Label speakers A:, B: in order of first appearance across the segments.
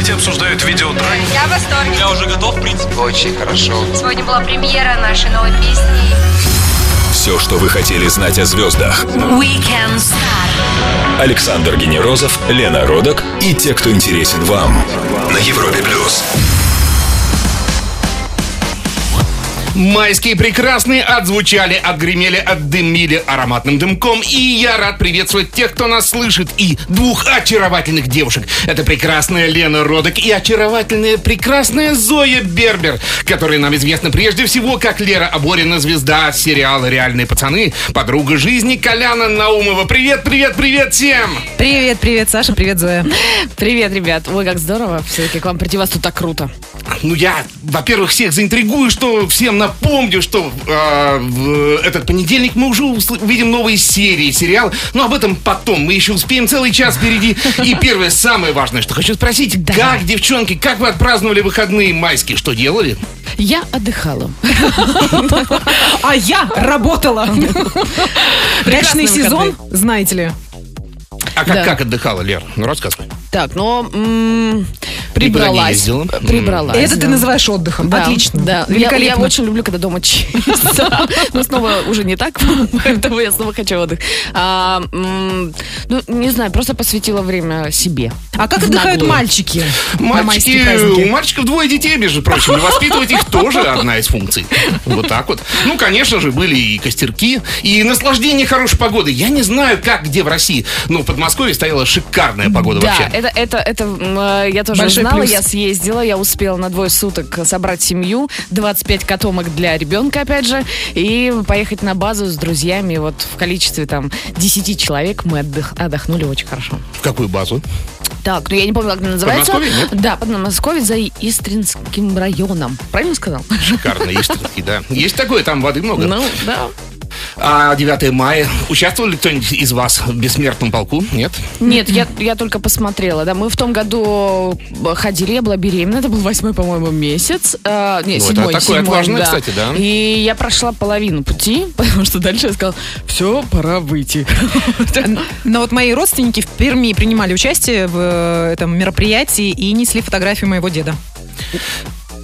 A: Дети обсуждают видеотрек.
B: Я в восторге.
A: Я уже готов, в принципе.
C: Очень хорошо.
B: Сегодня была премьера нашей новой песни.
D: Все, что вы хотели знать о звездах.
E: Weekend Star.
D: Александр Генерозов, Лена Родок и те, кто интересен вам. На Европе плюс.
F: Майские прекрасные отзвучали, отгремели, отдымили ароматным дымком. И я рад приветствовать тех, кто нас слышит. И двух очаровательных девушек. Это прекрасная Лена Родок и очаровательная прекрасная Зоя Бербер, которая нам известна прежде всего как Лера Аборина, звезда сериала «Реальные пацаны», подруга жизни Коляна Наумова. Привет, привет, привет всем!
G: Привет, привет, Саша, привет, Зоя.
H: Привет, ребят. Ой, как здорово. Все-таки к вам прийти, вас тут так круто.
F: Ну, я, во-первых, всех заинтригую, что всем напомню, что э, в этот понедельник мы уже увидим новые серии сериала. Но об этом потом. Мы еще успеем целый час впереди. И первое, самое важное, что хочу спросить. Как, девчонки, как вы отпраздновали выходные майские? Что делали?
H: Я отдыхала.
G: А я работала. Дачный сезон, знаете ли.
F: А как,
H: Да.
F: как отдыхала, Лер? Ну, рассказывай.
H: Так, ну, м, прибралась.
F: ездила?
H: П- Прибралась.
G: Это ты
H: да.
G: называешь отдыхом.
H: Да,
G: Отлично.
H: Да, я, я
G: Великолепно.
H: очень люблю, когда дома чисто. Но снова уже не так, поэтому я снова хочу отдых. А, ну, не знаю, просто посвятила время себе.
G: А как отдыхают мальчики
F: Мальчики, у мальчиков двое детей, между прочим, и воспитывать их тоже одна из функций. Вот так вот. Ну, конечно же, были и костерки, и наслаждение хорошей погоды. Я не знаю, как где в России, но в Подмосковье стояла шикарная погода
H: Да,
F: вообще.
H: это, это, это м, э, я тоже
G: Большой
H: знала,
G: плюс.
H: я съездила, я успела на двое суток собрать семью, 25 котомок для ребенка, опять же, и поехать на базу с друзьями, вот в количестве там 10 человек мы отдых- отдохнули очень хорошо.
F: В какую базу?
H: Так, ну я не помню, как она называется.
F: Подмосковье, нет?
H: Да, Подмосковье за Истринским районом. Правильно сказал?
F: Шикарно, Истринский, да. Есть такое, там воды много.
H: Ну, да.
F: А 9 мая. Участвовал ли кто-нибудь из вас в бессмертном полку? Нет?
H: Нет, я, я только посмотрела, да. Мы в том году ходили, я была беременна, это был восьмой, по-моему, месяц. А, не,
F: Ну, это
H: седьмой,
F: такое
H: седьмой,
F: отважное,
H: да.
F: кстати, да.
H: И я прошла половину пути, потому что дальше я сказала, все, пора выйти.
G: Но вот мои родственники в Перми принимали участие в э, этом мероприятии и несли фотографию моего деда.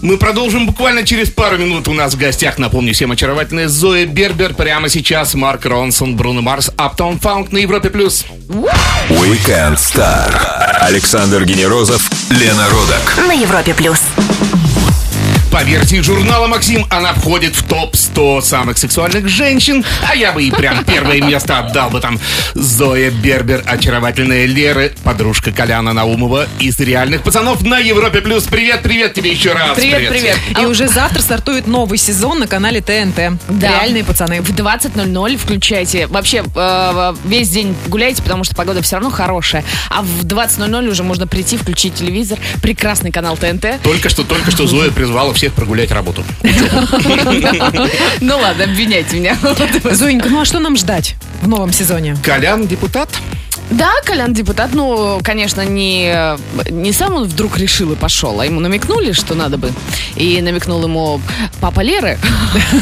F: Мы продолжим буквально через пару минут. У нас в гостях, напомню, всем очаровательная Зоя Бербер. Прямо сейчас Марк Ронсон, Бруно Марс, Аптон Фаунд на Европе+. плюс.
D: Weekend Star. Александр Генерозов, Лена Родок.
E: На Европе плюс.
F: По версии журнала «Максим» она входит в топ-100 самых сексуальных женщин, а я бы и прям первое место отдал бы там. Зоя Бербер, очаровательная Лера, подружка Коляна Наумова из «Реальных пацанов» на Европе+. плюс. Привет, привет тебе еще раз.
H: Привет, привет.
G: И уже завтра стартует новый сезон на канале ТНТ.
H: Да.
G: Реальные пацаны.
H: В 20.00 включайте. Вообще, э, весь день гуляйте, потому что погода все равно хорошая. А в 20.00 уже можно прийти, включить телевизор. Прекрасный канал ТНТ.
F: Только что, только что Зоя призвала всех прогулять работу.
H: Ну ладно, обвиняйте меня.
G: Зоенька, ну а что нам ждать в новом сезоне?
F: Колян депутат?
H: Да, Колян депутат, ну, конечно, не, не сам он вдруг решил и пошел, а ему намекнули, что надо бы. И намекнул ему папа Леры.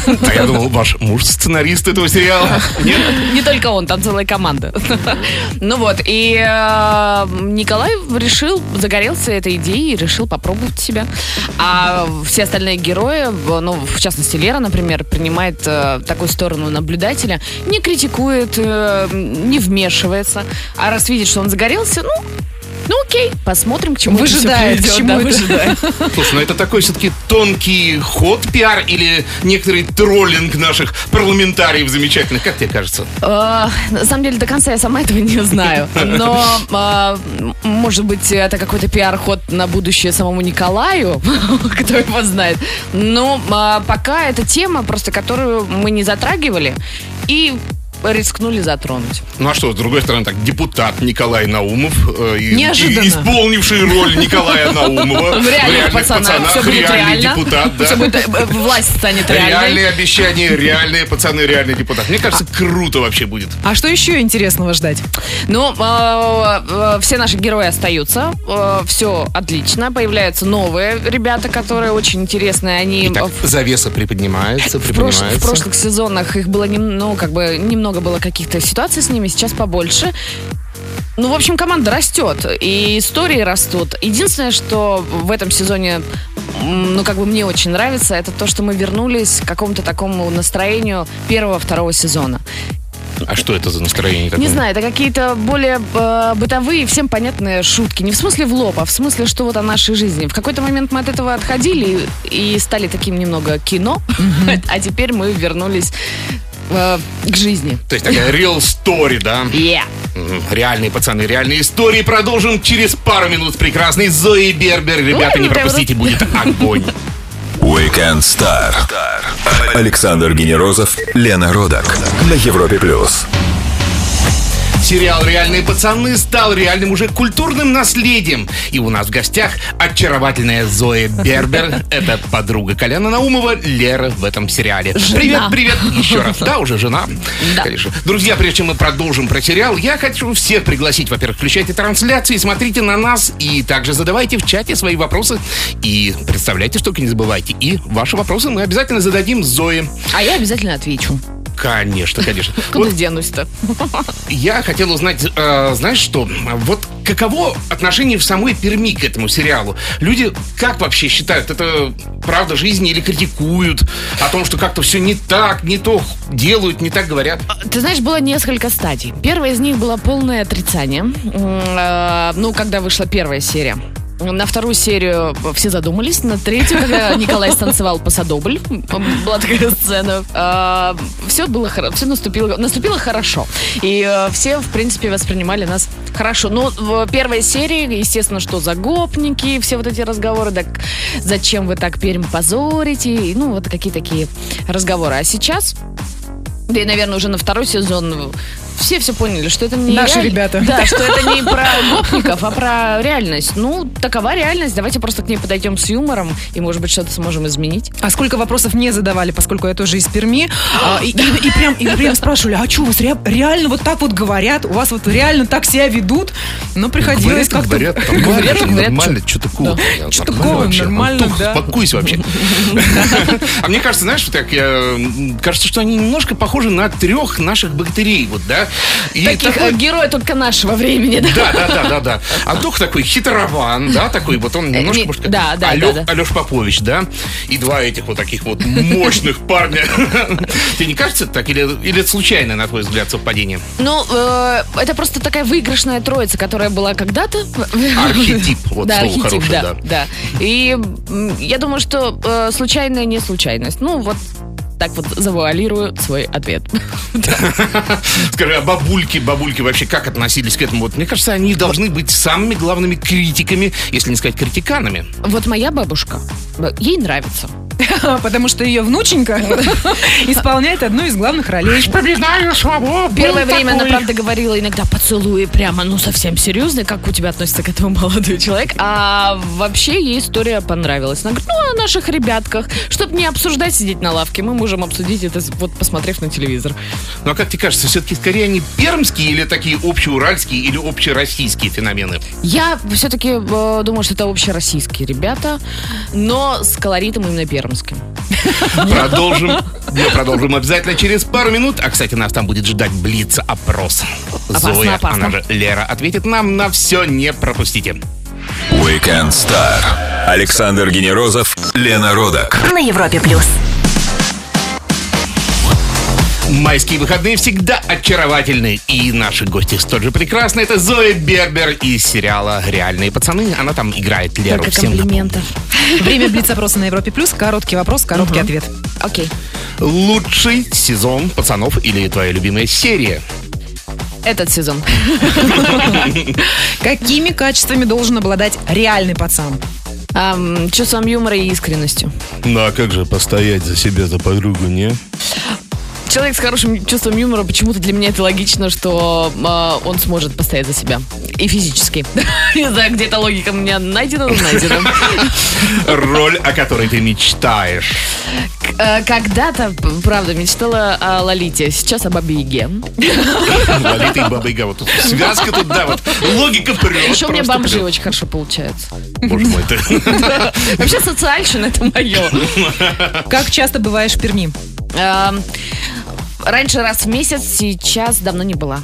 F: А я думал, ваш муж сценарист этого сериала. Нет?
H: Не только он, там целая команда. Ну вот, и э, Николай решил, загорелся этой идеей и решил попробовать себя. А все остальные герои, ну, в частности, Лера, например, принимает э, такую сторону наблюдателя, не критикует, э, не вмешивается. А раз видит, что он загорелся, ну, ну окей, посмотрим, к чему это всё
G: Выжидает, к чему
H: Да,
G: это.
H: выжидает.
F: Слушай, ну это такой все-таки тонкий ход пиар или некоторый троллинг наших парламентариев замечательных, как тебе кажется?
H: Э, На самом деле, до конца я сама этого не знаю. Но, м- может быть, это какой-то пиар-ход на будущее самому Николаю, кто его знает. Но э, пока это тема, просто которую мы не затрагивали и рискнули затронуть.
F: Ну а что, с другой стороны, так, депутат Николай Наумов, э,
G: Неожиданно.
F: и- исполнивший роль Николая Наумова
H: В реальных пацанах все будет
F: реальный
H: реально.
F: депутат, да.
H: Будет, э, власть станет реальной.
F: Реальные обещания, реальные пацаны, реальный депутат. Мне кажется, круто вообще будет.
G: А что еще интересного ждать?
H: Ну, э, э, все наши герои остаются, все отлично, появляются новые ребята, которые очень интересные, они
F: Итак, завеса приподнимается,
H: В, прош-
F: приподнимается.
H: в прошлых сезонах их было нем- ну, как бы немного было каких-то ситуаций с ними, сейчас побольше. Ну, в общем, команда растет, и истории растут. Единственное, что в этом сезоне, ну, как бы мне очень нравится, это то, что мы вернулись к какому-то такому настроению первого-второго сезона.
F: А что это за настроение такое?
H: Не знаю, это какие-то более э, бытовые, всем понятные шутки. Не в смысле в лоб, а в смысле, что вот о нашей жизни. В какой-то момент мы от этого отходили и стали таким немного кино, а теперь мы вернулись э, к жизни.
F: То есть такая real story, да?
H: Yeah.
F: Реальные пацаны, реальные истории. Продолжим через пару минут с прекрасной Зоей Бербер. Ребята, не
H: Ой, прям
F: пропустите, будет огонь.
D: Weekend Star. Александр Генерозов, Лена Родак на Европе плюс.
F: Сериал «Реальные пацаны» стал реальным уже культурным наследием. И у нас в гостях очаровательная Зоя Бербер. Это подруга Коляна Наумова, Лера в этом сериале. Привет, привет еще раз. Да, уже жена.
H: Да.
F: Конечно. Друзья, прежде чем мы продолжим про сериал, я хочу всех пригласить. Во-первых, включайте трансляции, смотрите на нас и также задавайте в чате свои вопросы. И представляйте, что не забывайте. И ваши вопросы мы обязательно зададим Зое.
H: А я обязательно отвечу.
F: Конечно, конечно.
H: Куда
F: Вот
H: денусь-то?
F: я хотел узнать, э, знаешь что, вот каково отношение в самой Перми к этому сериалу? Люди как вообще считают, это правда жизни или критикуют о том, что как-то все не так, не то делают, не так говорят?
H: Ты знаешь, было несколько стадий. Первая из них была полное отрицание. Э, Ну, когда вышла первая серия. На вторую серию все задумались. На третью, когда Николай станцевал посадобль, была такая сцена. Все было хорошо, все наступило, наступило хорошо. И э, все, в принципе, воспринимали нас хорошо. Но в первой серии, естественно, что за гопники, все вот эти разговоры, так зачем вы так Пермь позорите, и, ну, вот какие такие разговоры. А сейчас да и, наверное, уже на второй сезон все все поняли, что это не
G: Наши
H: реаль-
G: ребята.
H: Да, что это не про гопников, а про реальность. Ну, такова реальность. Давайте просто к ней подойдем с юмором и, может быть, что-то сможем изменить.
G: А сколько вопросов мне задавали, поскольку я тоже из Перми, а, и, и- и прям, и прям спрашивали, а что, у вас ре- реально вот так вот говорят, у вас вот реально так себя ведут? Ну, приходилось как-то...
F: говорят,
H: Говорят,
F: нормально,
H: говорят,
F: нормально, что такое?
G: Что такого, нормально, да.
F: Успокойся вообще. А мне кажется, знаешь, так я, м, кажется, что они немножко похожи на трех наших богатырей, вот, да? И
H: Таких
F: такой-
H: э, героев только нашего времени, да?
F: Да, да, да, да, да. Антох такой хитрован, да, такой вот он немножко,
H: не-
F: может,
H: да, да,
F: Алё-
H: да, да.
F: Алёш Попович, да, и два этих вот таких вот мощных парня. Тебе не кажется так? Или, или это случайно, на твой взгляд, совпадение?
H: Ну, э, это просто такая выигрышная троица, которая была когда-то.
F: Архетип, вот
H: да,
F: слово
H: архетип,
F: хорошее,
H: да,
F: да.
H: да. И я думаю, что э, случайная не случайность. Ну, вот так вот завуалирую свой ответ.
F: Скажи, а бабульки, бабульки вообще как относились к этому? Вот, мне кажется, они должны быть самыми главными критиками, если не сказать критиканами.
H: Вот моя бабушка, э, ей нравится.
G: Потому что ее внученька исполняет одну из главных ролей.
F: Побеждаю свободу!
H: Первое время она, правда, говорила иногда поцелуи прямо, ну, совсем серьезные, как у тебя относится к этому молодой человек. А вообще ей история понравилась. Она говорит, ну, о наших ребятках. Чтобы не обсуждать, сидеть на лавке, мы можем обсудить это, вот посмотрев на телевизор.
F: Ну а как тебе кажется, все-таки скорее они пермские или такие общеуральские или общероссийские феномены?
H: Я все-таки э, думаю, что это общероссийские ребята, но с колоритом именно пермским.
F: Продолжим. Мы продолжим обязательно через пару минут. А, кстати, нас там будет ждать блиц-опрос. Зоя,
H: опасно.
F: она же Лера, ответит нам на все. Не пропустите.
D: Weekend Star. Александр Генерозов, Лена Родак.
E: На Европе плюс.
F: Майские выходные всегда очаровательны. И наши гости столь же прекрасны. Это Зоя Бербер из сериала «Реальные пацаны». Она там играет Леру.
H: Только
F: Всем
H: комплиментов.
G: Время блиц-опроса на Европе Плюс. Короткий вопрос, короткий ответ.
H: Окей.
F: Лучший сезон «Пацанов» или твоя любимая серия?
H: Этот сезон.
G: Какими качествами должен обладать реальный пацан?
H: Чувством юмора и искренностью.
F: Ну а как же постоять за себя, за подругу, не?
H: Человек с хорошим чувством юмора, почему-то для меня это логично, что а, он сможет постоять за себя. И физически. Не знаю, где эта логика у меня найдена, но найдена.
F: Роль, о которой ты мечтаешь.
H: Э, Когда-то, правда, мечтала о Лолите, сейчас о Бабе Яге.
F: Лолита и Баба Яга. Вот тут связка тут, да, вот логика прет.
H: Еще у меня бомжи очень хорошо получаются.
F: Боже мой, ты.
H: Вообще социальщина это мое.
G: Как часто бываешь в Перми?
H: Раньше раз в месяц, сейчас давно не была.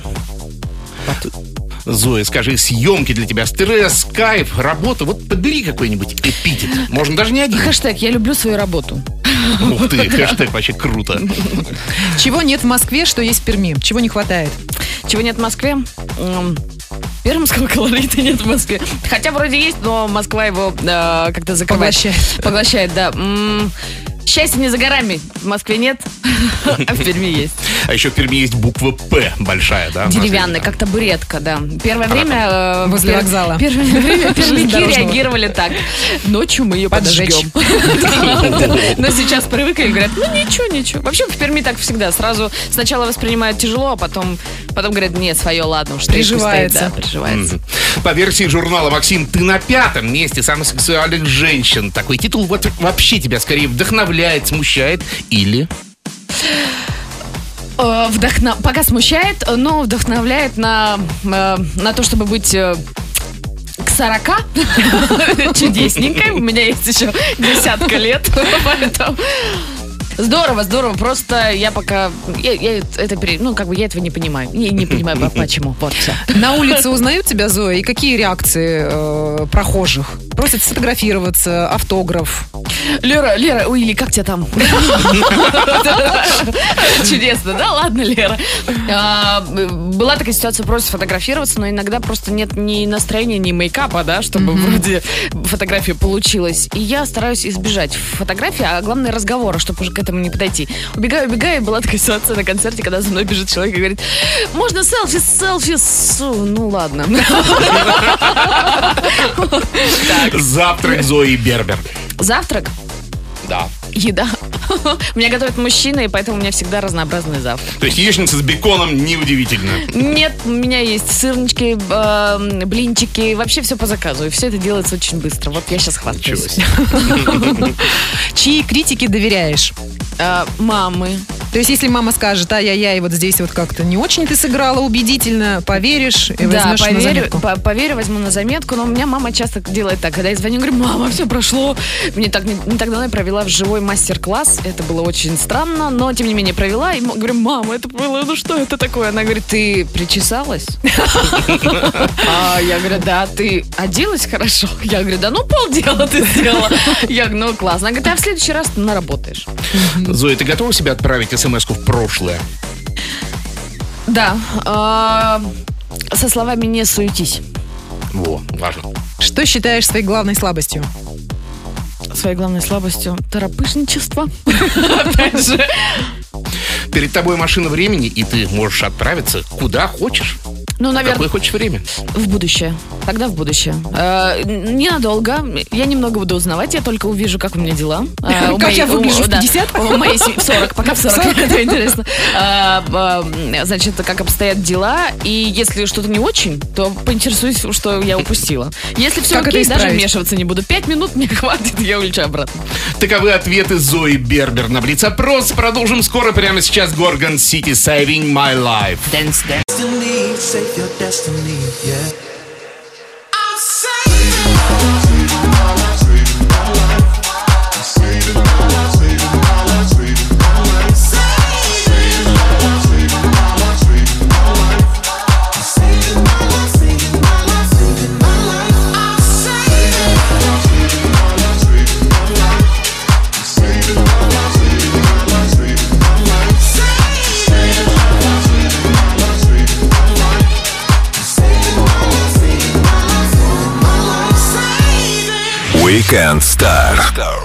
F: Зоя, скажи, съемки для тебя стресс, кайф, работа. Вот подбери какой-нибудь эпитет. Можно даже не один.
H: Хэштег «Я люблю свою работу».
F: Ух ты, хэштег вообще круто.
G: Чего нет в Москве, что есть в Перми? Чего не хватает?
H: Чего нет в Москве? Пермского колорита нет в Москве. Хотя вроде есть, но Москва его э, как-то закрывает.
G: Поглощает.
H: Поглощает, да. Счастье не за горами. В Москве нет, а в Перми есть.
F: А еще в Перми есть буква П большая, да?
H: Деревянная, как табуретка, да. Первое время... э,
G: Возле вокзала.
H: Первое время реагировали так. Ночью мы ее подожгем. Но сейчас привыкли и говорят, ну ничего, ничего. Вообще в Перми так всегда. Сразу сначала воспринимают тяжело, а потом, потом говорят, нет, свое, ладно, уж стрижку стоит».
G: Приживается.
H: Да, приживается.
F: По версии журнала «Максим», ты на пятом месте самых сексуальных женщин. Такой титул вот вообще тебя скорее вдохновляет, смущает или...
H: Э, вдохно- Пока смущает, но вдохновляет на, э, на то, чтобы быть э, к 40 чудесненькой. У меня есть еще десятка лет, поэтому... Здорово, здорово. Просто я пока... Я, я это, пере- ну, как бы я этого не понимаю. Не, не понимаю, по- почему. Вот, все.
G: На улице узнают тебя, Зоя, и какие реакции э, прохожих? Просят сфотографироваться, автограф.
H: Лера, Лера, ой, или как тебя там? Чудесно, да? Ладно, Лера. А, Была такая ситуация, просят сфотографироваться, но иногда просто нет ни настроения, ни мейкапа, да, чтобы вроде фотография получилась. И я стараюсь избежать фотографии, а главное разговора, чтобы уже к этому не подойти. Убегаю, убегаю, и была такая ситуация на концерте, когда за мной бежит человек и говорит, можно селфи, селфи, су». ну ладно.
F: Завтрак Зои Бербер.
H: Завтрак?
F: Да.
H: Еда. Меня готовят мужчины, и поэтому у меня всегда разнообразный завтрак.
F: То есть яичница с беконом неудивительно.
H: Нет, у меня есть сырнички, э, блинчики, вообще все по заказу. И все это делается очень быстро. Вот я сейчас хвастаюсь.
G: Чьи критики доверяешь?
H: Э, Мамы.
G: То есть, если мама скажет, ай-яй-яй, вот здесь вот как-то не очень ты сыграла убедительно, поверишь и
H: Да,
G: возьмешь на
H: поверю,
G: заметку.
H: по- поверю, возьму на заметку, но у меня мама часто делает так. Когда я звоню, говорю, мама, все прошло. Мне так не, не так давно я провела в живой мастер-класс. Это было очень странно, но тем не менее провела. И говорю, мама, это было, ну что это такое? Она говорит, ты причесалась? А я говорю, да, ты оделась хорошо? Я говорю, да ну полдела ты сделала. Я говорю, ну классно. Она говорит, а в следующий раз ты наработаешь.
F: Зоя, ты готова себя отправить смс-ку в прошлое?
H: Да. а, Со словами «не суетись».
F: Во, важно.
G: Что считаешь своей главной слабостью?
H: Своей главной слабостью – торопышничество. Опять же.
F: Перед тобой машина времени, и ты можешь отправиться куда хочешь.
H: Ну,
F: в
H: наверное,
F: Какое хочешь время.
H: в будущее. Тогда в будущее. Э, Ненадолго. Я немного буду узнавать, я только увижу, как у меня дела. Э, у
G: Как
H: моей-
G: я выгляжу
H: у-
G: в
H: да,
G: 50?
H: У моей в 40, пока в 40. Это интересно. Э, Значит, как обстоят дела. И если что-то не очень, то поинтересуюсь, что я упустила. Если все
G: Как
H: окей, даже вмешиваться не буду. Пять минут мне хватит, я улечу обратно.
F: Таковы ответы Зои Бербер на Блиц-опрос. Продолжим скоро. Прямо сейчас Горгон Сити Saving My Life.
H: Dance, dance.
C: Save your destiny, yeah.
D: Weekend Star.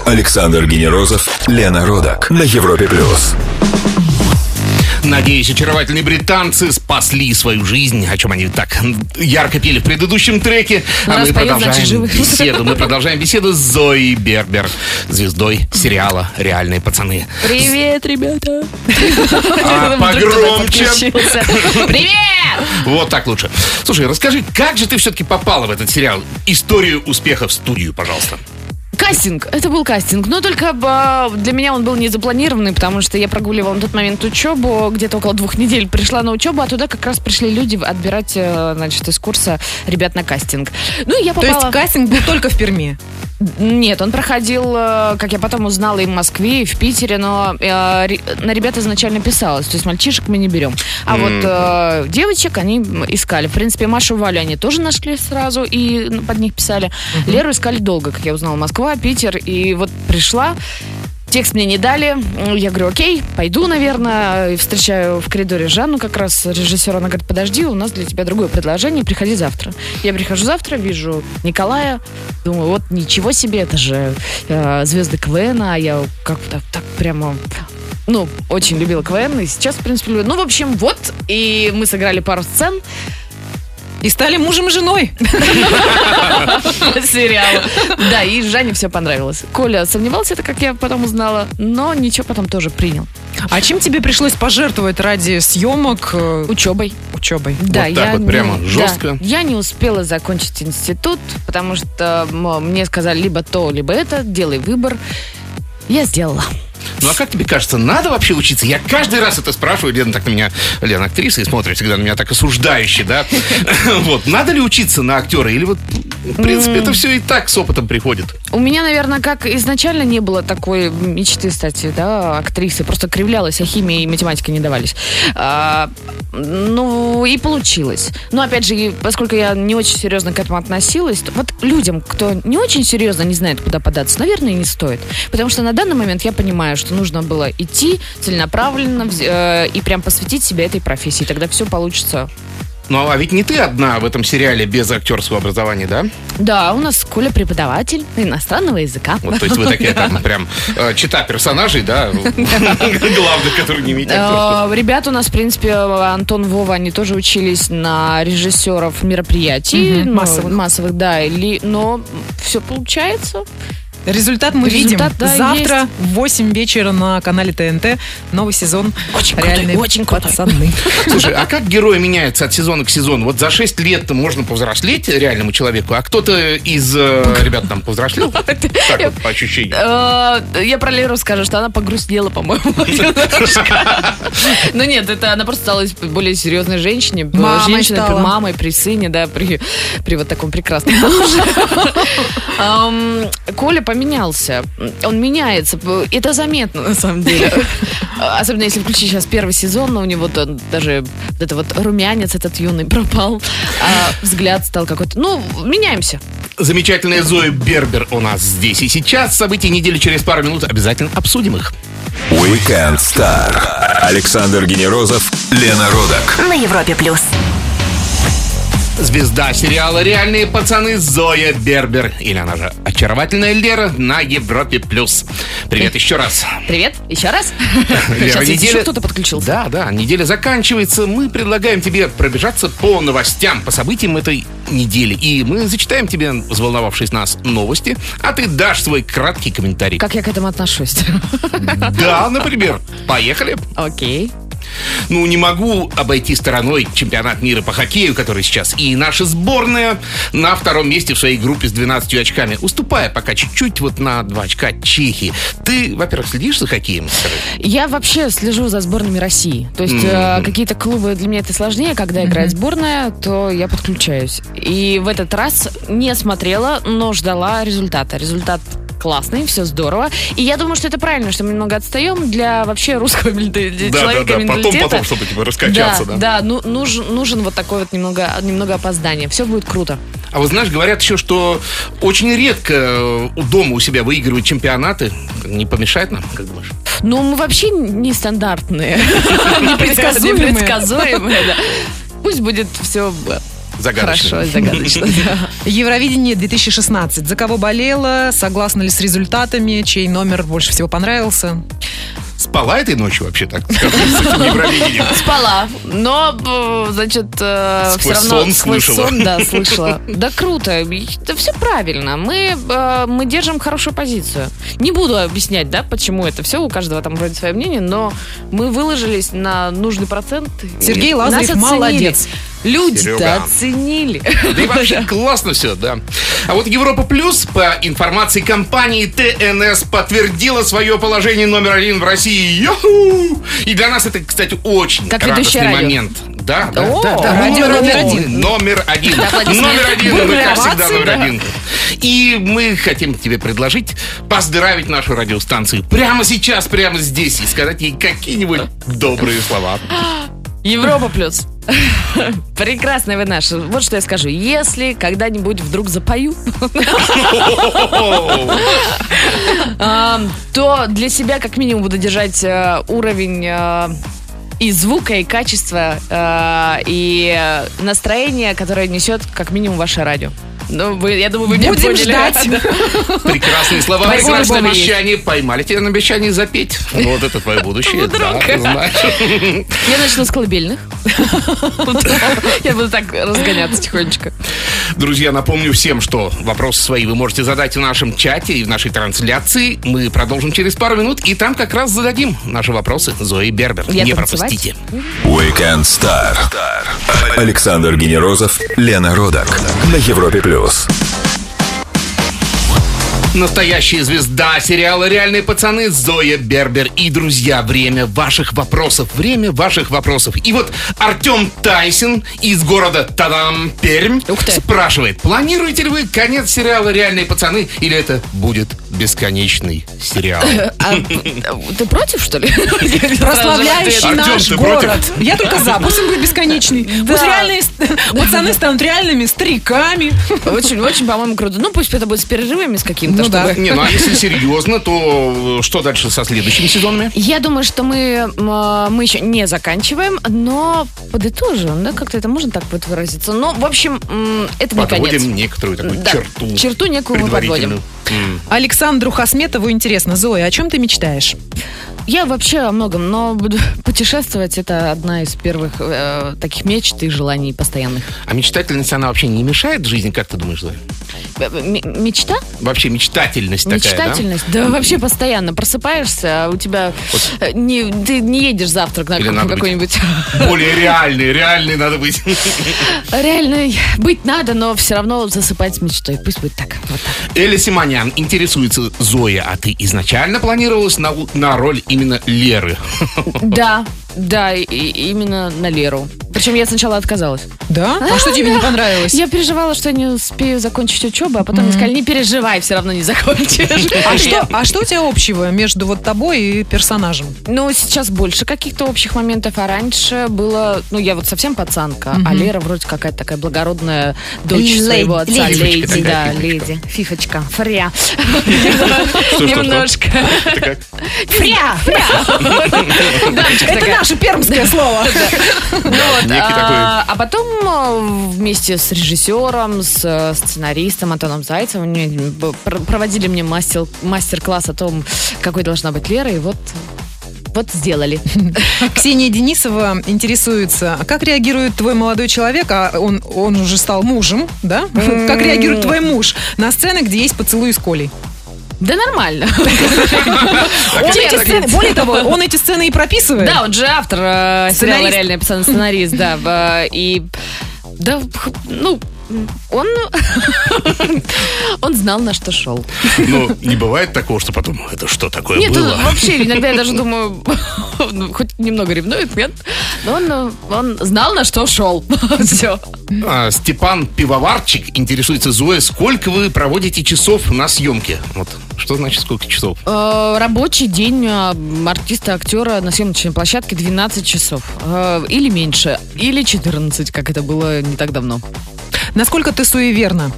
D: Александр Генерозов, Лена Родак на Европе плюс.
F: Надеюсь, очаровательные британцы спасли свою жизнь, о чем они так ярко пели в предыдущем треке. А
H: раз
F: мы
H: поют,
F: продолжаем
H: значит,
F: беседу. Мы продолжаем беседу с Зоей Бербер, звездой сериала «Реальные пацаны».
H: Привет, ребята.
F: А, погромче.
H: Привет!
F: Вот так лучше. Слушай, расскажи, как же ты все-таки попала в этот сериал? Историю успеха в студию, пожалуйста.
H: Кастинг. Это был кастинг. Но только а, для меня он был не запланированный, потому что я прогуливала на тот момент учебу. Где-то около двух недель пришла на учебу, а туда как раз пришли люди отбирать, э, значит, из курса ребят на кастинг. Ну, и я
G: То
H: попала...
G: есть кастинг был только в Перми?
H: Нет, он проходил, э, как я потом узнала, и в Москве, и в Питере, но э, на ребят изначально писалось, то есть мальчишек мы не берем. А вот э, девочек они искали. В принципе, Машу и Валю они тоже нашли сразу и под них писали. Леру искали долго, как я узнала, Москва, Питер, и вот пришла. Текст мне не дали. Я говорю, окей, пойду, наверное. Встречаю в коридоре Жанну, как раз режиссер. Она говорит, подожди, у нас для тебя другое предложение, приходи завтра. Я прихожу завтра, вижу Николая. Думаю, вот ничего себе, это же э, звезды КВН, а я как так, так прямо ну, очень любила КВН, и сейчас, в принципе, люблю. Ну, в общем, вот, и мы сыграли пару сцен
G: И стали мужем и женой.
H: сериала. Да, и Жанне все понравилось. Коля сомневался, это как я потом узнала, но ничего потом тоже принял.
G: А чем тебе пришлось пожертвовать ради съемок э,
H: Учебой.
G: учебой?
H: Да,
F: Вот так
H: я
F: вот
H: не-
F: прямо
H: да.
F: жестко?
H: я не успела закончить институт, потому что мне сказали либо то, либо это, делай выбор. Я сделала.
F: Ну а как тебе кажется, надо вообще учиться? Я каждый раз это спрашиваю, Лена так на меня, Лена актриса, и смотрит всегда на меня так осуждающе, да? Вот, надо ли учиться на актера? Или вот, в принципе, это все и так с опытом приходит?
H: У меня, наверное, как изначально не было такой мечты стать да, актрисой. Просто кривлялась, а химия и математика не давались. А, ну, и получилось. Но, опять же, поскольку я не очень серьезно к этому относилась, вот людям, кто не очень серьезно не знает, куда податься, наверное, и не стоит. Потому что на данный момент я понимаю, что нужно было идти целенаправленно э, и прям посвятить себя этой профессии. Тогда все получится.
F: Ну, а ведь не ты одна в этом сериале без актерского образования, да?
H: Да, у нас Коля преподаватель иностранного языка.
F: Вот, то есть вы такие там прям э, чита персонажей, да? Главных, которые не имеют.
H: Э, Ребята у нас, в принципе, Антон, Вова, они тоже учились на режиссеров мероприятий. Ну,
G: массовых.
H: Массовых, да. Или, но все получается.
G: Результат мы
H: Результат,
G: видим.
H: да,
G: Завтра в 8 вечера на канале ТНТ новый сезон.
H: Очень крутой,
G: Реальные
H: очень крутой.
G: пацаны.
F: Слушай, а как герои меняются от сезона к сезону? Вот за 6 лет можно повзрослеть реальному человеку, а кто-то из э, ребят там повзрослел? Так вот, по ощущениям.
H: Э, Я про Леру скажу, что она погрустнела, по-моему. Ну нет, это она просто стала более серьезной женщине. При мамой, при сыне, да, при, вот таком прекрасном муже. Коля поменялся. Он меняется. Это заметно, на самом деле. Особенно если включить сейчас первый сезон, но у него то даже вот это вот румянец этот юный пропал, а взгляд стал какой-то... Ну, меняемся.
F: Замечательная Зоя Бербер у нас здесь и сейчас. События недели через пару минут. Обязательно обсудим их.
D: Weekend Star. Александр Генерозов, Лена Родок.
E: На Европе плюс.
F: Звезда сериала «Реальные пацаны» Зоя Бербер. Или она же очаровательная Лера на Европе+. плюс. Привет еще раз.
H: Привет, еще раз.
F: Лера,
H: Сейчас еще кто-то подключился.
F: Да, да, неделя заканчивается. Мы предлагаем тебе пробежаться по новостям, по событиям этой недели. И мы зачитаем тебе, взволновавшись нас, новости, а ты дашь свой краткий комментарий.
H: Как я к этому отношусь?
F: Да, например. Поехали.
H: Окей.
F: Ну, не могу обойти стороной чемпионат мира по хоккею, который сейчас. И наша сборная на втором месте в своей группе с 12 очками, уступая пока чуть-чуть вот на 2 очка Чехии. Ты, во-первых, следишь за хоккеем?
H: Я вообще слежу за сборными России. То есть э, какие-то клубы для меня это сложнее. Когда играет сборная, то я подключаюсь. И в этот раз не смотрела, но ждала результата. Результат классный, все здорово. И я думаю, что это правильно, что мы немного отстаем для вообще русского ментали- человека менталитета.
F: чтобы типа
H: да, да, ну, нужен, нужен вот такой вот немного, немного опоздания. Все будет круто.
F: А вот знаешь, говорят еще, что очень редко э, у дома у себя выигрывают чемпионаты. Не помешает нам, как думаешь?
H: Ну, мы вообще нестандартные.
G: Непредсказуемые.
H: Да. Пусть будет все
F: Загадочно.
H: хорошо загадочно. да.
G: Евровидение 2016. За кого болела? Согласна ли с результатами? Чей номер больше всего понравился?
F: Спала этой ночью вообще так?
H: Спала, но, э, значит, все
F: Сквозь
H: равно
F: сон
H: сквозь
F: слышала.
H: сон, да, слышала. Да круто, да все правильно. Мы, э, мы держим хорошую позицию. Не буду объяснять, да, почему это все, у каждого там вроде свое мнение, но мы выложились на нужный процент.
G: Сергей Лазарев молодец.
H: Люди-то оценили.
F: Да и вообще классно все, да. А вот Европа Плюс, по информации компании ТНС, подтвердила свое положение номер один в России. Йоху! И для нас это, кстати, очень
H: Как
F: радостный момент. да, да,
H: О,
F: да, да.
G: радио
F: Номер один. Номер один. Номер один. Мы, как всегда, номер один. И мы хотим тебе предложить поздравить нашу радиостанцию прямо сейчас, прямо здесь и сказать ей какие-нибудь добрые слова.
H: Европа плюс. Прекрасная вы наша. Вот что я скажу. Если когда-нибудь вдруг запою, то для себя как минимум буду держать э, уровень э, и звука, и качества, э, и настроение, которое несет как минимум ваше радио. Ну, вы, я думаю, вы меня
G: Будем
H: поняли.
G: ждать.
F: Прекрасные слова,
H: Спасибо,
F: прекрасное обещание. Поймали тебя на обещании запеть. Вот это твое будущее. Да,
H: Вдруг.
F: ты знаешь.
H: Я начну с колыбельных. Я буду так разгоняться тихонечко.
F: Друзья, напомню всем, что вопросы свои вы можете задать в нашем чате и в нашей трансляции. Мы продолжим через пару минут, и там как раз зададим наши вопросы Зои Бербер.
H: Я
F: Не
H: танцевать?
F: пропустите.
D: Weekend Star. Александр Генерозов, Лена Родак. На Европе плюс.
F: Настоящая звезда сериала «Реальные пацаны» Зоя Бербер. И, друзья, время ваших вопросов. Время ваших вопросов. И вот Артем Тайсин из города Тадам, Пермь,
H: Ух ты.
F: спрашивает, планируете ли вы конец сериала «Реальные пацаны» или это будет бесконечный сериал?
H: А ты против, что ли?
G: Прославляющий наш город. Я только за. Пусть он будет бесконечный. Пусть реальные пацаны станут реальными стариками.
H: Очень, очень, по-моему, круто. Ну, пусть это будет с перерывами с каким-то,
G: Ну да.
F: Не, ну а если серьезно, то э, что дальше со следующими сезонами?
H: Я думаю, что мы, м, мы еще не заканчиваем, но подытожим, да, как-то это можно так вот выразиться. Ну, в общем, это не конец.
F: Подводим некоторую такую
H: Да,
F: черту.
H: черту некую мы
F: предварительную. М.
G: Александру Хасметову интересно. Зоя, о чем ты мечтаешь?
H: Я вообще о многом, но буду- путешествовать это одна из первых э, таких мечт и желаний постоянных.
F: А мечтательность, она вообще не мешает жизни, как ты думаешь, Зоя?
H: Э, м- мечта?
F: Вообще мечтательность такая, да?
H: Мечтательность? Да? вообще постоянно просыпаешься, а у тебя э, не, ты не едешь завтрак на
F: Или
H: как-
F: надо быть
H: какой-нибудь.
F: Более реальный, реальный надо быть.
H: Реально быть надо, но все равно засыпать с мечтой. Пусть будет так. Вот так.
F: Эля Симонян интересуется, Зоя, а ты изначально планировалась на, на роль именно Леры?
H: Да, да, и именно на Леру. Причем я сначала отказалась.
G: Да? А что тебе не понравилось?
H: Я переживала, что я не успею закончить учебу, а потом мне сказали, не переживай, все равно не закончишь.
G: А что, а что у тебя общего между вот тобой и персонажем?
H: Ну, сейчас больше каких-то общих моментов, а раньше было, ну, я вот совсем пацанка, а Лера вроде какая-то такая благородная дочь своего отца.
G: леди.
H: Да, леди. Фифочка, фря. Немножко. Фря, фря.
G: Это наше пермское слово.
F: Некий
H: А, а потом э, вместе с режиссером, с э, сценаристом Антоном Зайцевым проводили мне мастер, мастер-класс о том, какой должна быть Лера, и вот вот сделали.
G: Ксения Денисова интересуется, а как реагирует твой молодой человек, а он, он уже стал мужем, да? Как реагирует твой муж на сцены, где есть поцелуй с Колей?
H: Да нормально.
G: Более того, он эти сцены и прописывает.
H: Да, он же автор э, сериала
G: Сценарист.
H: «Реальные пацаны», сценарист, да. в- И, да, ну, он, он знал, на что шел.
F: Ну, не бывает такого, что потом, это что такое
H: Нет,
F: было?
H: он вообще, иногда я даже думаю, хоть немного ревнует, нет? Но он, он знал, на что шел. Все.
F: А, Степан Пивоварчик интересуется, Зоя, сколько вы проводите часов на съемке? Вот, что значит сколько часов?
H: Э, Рабочий день э, артиста, актера на съемочной площадке 12 часов. Э, Или меньше, или 14, как это было не так давно.
G: Насколько ты суеверна?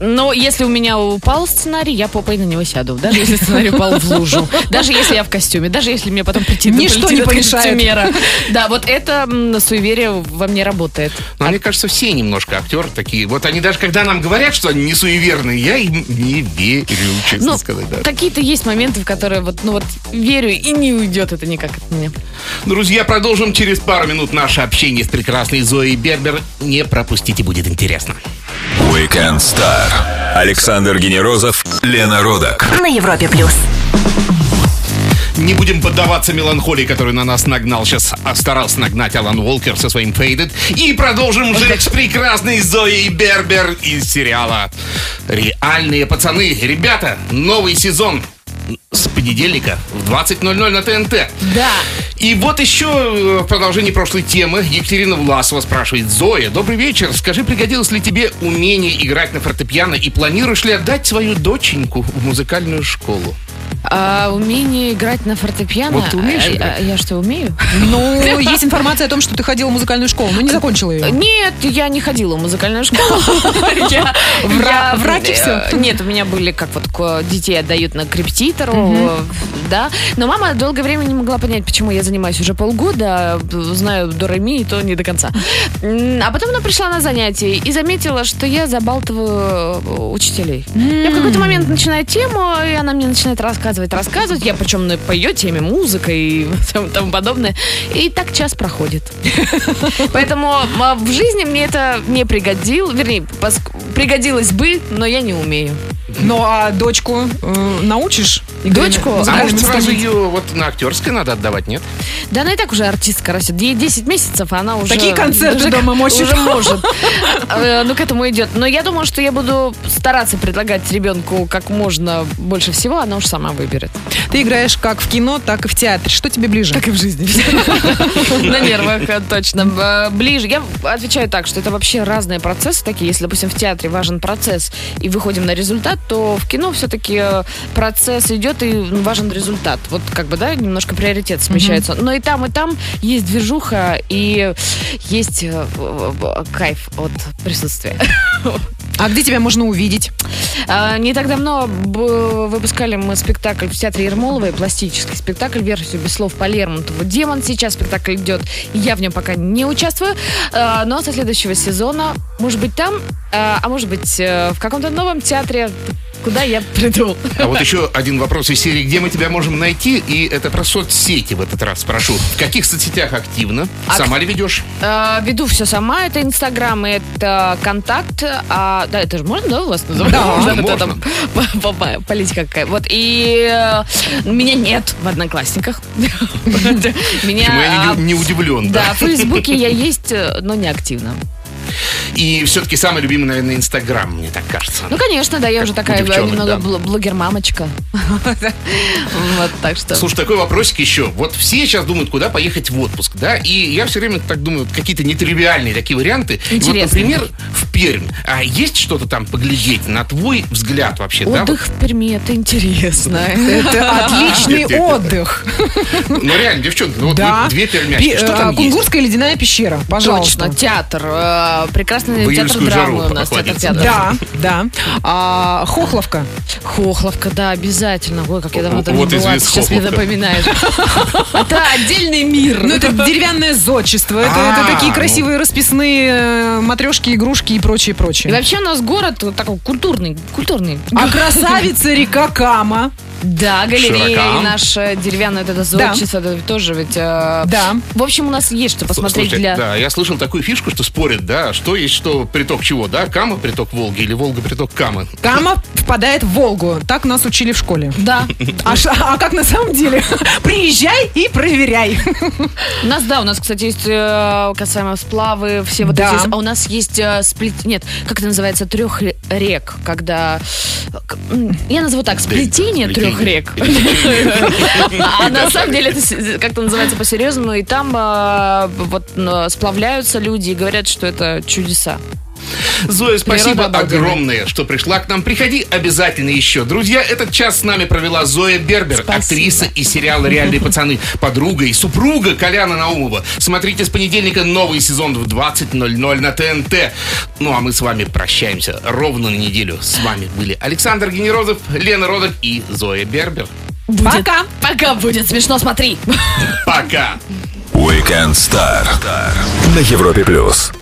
H: Но если у меня упал сценарий, я попой на него сяду. Даже если сценарий упал в лужу. Даже если я в костюме. Даже если мне потом прийти
G: Ничто не помешает.
H: Да, вот это суеверие во мне работает.
F: Ну, мне кажется, все немножко актеры такие. Вот они даже, когда нам говорят, что они не суеверные, я им не верю, честно
H: Ну,
F: сказать.
H: Какие-то есть моменты, в которые вот, ну вот, верю и не уйдет это никак от меня.
F: Друзья, продолжим через пару минут наше общение с прекрасной Зоей Бербер. Не пропустите, будет интересно.
D: Weekend Star. Александр Генерозов, Лена Родак.
E: На Европе плюс.
F: Не будем поддаваться меланхолии, которую на нас нагнал сейчас, а старался нагнать Алан Уолкер со своим Faded. И продолжим жить с прекрасной Зоей Бербер из сериала «Реальные пацаны». Ребята, новый сезон. С понедельника в 20.00 на ТНТ.
H: Да.
F: И вот еще э, в продолжении прошлой темы Екатерина Власова спрашивает. Зоя, добрый вечер. Скажи, пригодилось ли тебе умение играть на фортепиано и планируешь ли отдать свою доченьку в музыкальную школу?
H: А, умение играть на фортепиано.
F: Вот ты умеешь
H: А,
F: играть?
H: а я что, умею?
G: Ну, есть информация о том, что ты ходила в музыкальную школу, но не закончила ее.
H: Нет, я не ходила в музыкальную школу. Я-
G: враки всё?
H: э, Нет, у меня были, как вот детей отдают на крепетитору, э, да. Но мама долгое время не могла понять, почему я занимаюсь уже полгода, знаю до Реми, и то не до конца. А потом она пришла на занятия и заметила, что я забалтываю э, учителей. Я в какой-то момент начинаю тему, и она мне начинает рассказывать, рассказывать. Я причем на- по ее теме музыка и тому- подобное. И так час проходит. Поэтому а, в жизни мне это не пригодилось, вернее, пригодилось бы, но я не умею.
G: Ну, а дочку э, научишь? игре
H: Дочку?
F: А может, сразу ее вот на актерской надо отдавать, нет?
H: Да она и так уже артистка растет. Ей 10 месяцев, а она уже...
G: Такие концерты
H: уже-
G: дома мощит.
H: Уже может. Э, Ну, к этому идет. Но я думаю, что я буду стараться предлагать ребенку как можно больше всего, она уж сама выберет.
G: Ты играешь как в кино, так и в театре. Что тебе ближе?
H: и в жизни. На нервах, э, точно. Э, Ближе. Я отвечаю так, что это вообще разные процессы такие. Если, допустим, в театре важен процесс и выходим на результат, то в кино все-таки процесс идет и важен результат. Вот как бы, да, немножко приоритет смещается. Но и там, и там есть движуха и есть э, э, э, кайф от присутствия.
G: А где тебя можно увидеть?
H: А, Не так давно выпускали мы спектакль в театре Ермоловой, пластический спектакль, версию без слов по Лермонтову. «Демон» сейчас спектакль идет, я в нем пока не участвую, а, но со следующего сезона, может быть, там, а а может быть, э, в каком-то новом театре, куда я приду.
F: А вот еще один вопрос из серии, где мы тебя можем найти? И это про соцсети в этот раз спрошу. В каких соцсетях активно?
H: Ак-
F: Сама ли ведешь?
H: А, Веду все сама, это Инстаграм, это Контакт, а, да, это же можно, да, у вас называть?
F: Да,
H: Можно,
F: можно.
H: там по- по- по- политика какая. Вот, и э, меня нет в Одноклассниках. Меня,
F: Почему я не, не удивлен?
H: Да, в Фейсбуке я есть, э, но не активно.
F: И все-таки самый любимый, наверное, Инстаграм, мне так кажется.
H: Ну, конечно, да, я
F: Как
H: уже такая э,
F: девчонок,
H: немного
F: да.
H: бл- блогер-мамочка. Вот, так что...
F: Слушай, такой вопросик еще. Вот все сейчас думают, куда поехать в отпуск, да? И я все время так думаю, какие-то нетривиальные такие варианты. Вот, например, в Пермь. А есть что-то там поглядеть, на твой взгляд вообще, да?
H: Отдых в Перми, это интересно.
G: Это отличный отдых.
F: Ну реально, девчонки, ну вот две пермячки.
G: Э? Кунгурская ледяная пещера, пожалуйста.
H: Точно, театр. Э, Прекрасный
F: В
H: театр
F: июльскую
H: драмы у нас. Театр
F: охладится.
H: театра.
G: Да, да. А, Хохловка.
H: Хохловка, да, обязательно. Ой, как я давно там
F: Вот
H: не была, ты сейчас мне
F: Хохловка.
H: напоминаешь. Это отдельный мир.
G: Ну, это деревянное зодчество. Это,
F: А,
G: это такие
F: ну.
G: красивые расписные матрешки, игрушки и прочее,
H: И
G: прочее.
H: вообще у нас город такой культурный, культурный.
G: А красавица река Кама.
H: Да, галерея,
F: Широка.
H: и наше деревянное вот это зодчество, это тоже ведь... э,
G: Да.
H: В общем, у нас есть что посмотреть
F: Слушайте,
H: для...
F: Да, я слышал такую фишку, что спорят, да, что есть что, приток чего, да? Кама приток Волги или Волга приток Камы?
G: Кама впадает в Волгу. Так нас учили в школе.
H: Да.
G: А, ш- а как на самом деле? Приезжай и проверяй.
H: У нас, да, у нас, кстати, есть э, касаемо сплавы, все вот
G: Да.
H: эти... А у нас есть э, сплет... Нет, как это называется? Трех рек, когда... Я назову так, сплетение трех рек. А на самом деле это как-то называется по-серьезному, и там э, вот сплавляются люди и говорят, что это чудеса.
F: Зоя, спасибо огромное, что пришла к нам. Приходи обязательно еще. Друзья, этот час с нами провела Зоя Бербер,
H: Спасибо.
F: актриса из сериала «Реальные пацаны», подруга и супруга Коляна Наумова. Смотрите с понедельника новый сезон в 20.00 на ТНТ. Ну, а мы с вами прощаемся ровно на неделю. С вами были Александр Генерозов, Лена Родок и Зоя Бербер.
G: Пока.
H: Пока будет смешно, смотри.
F: Пока!
D: Weekend Star на Европе плюс.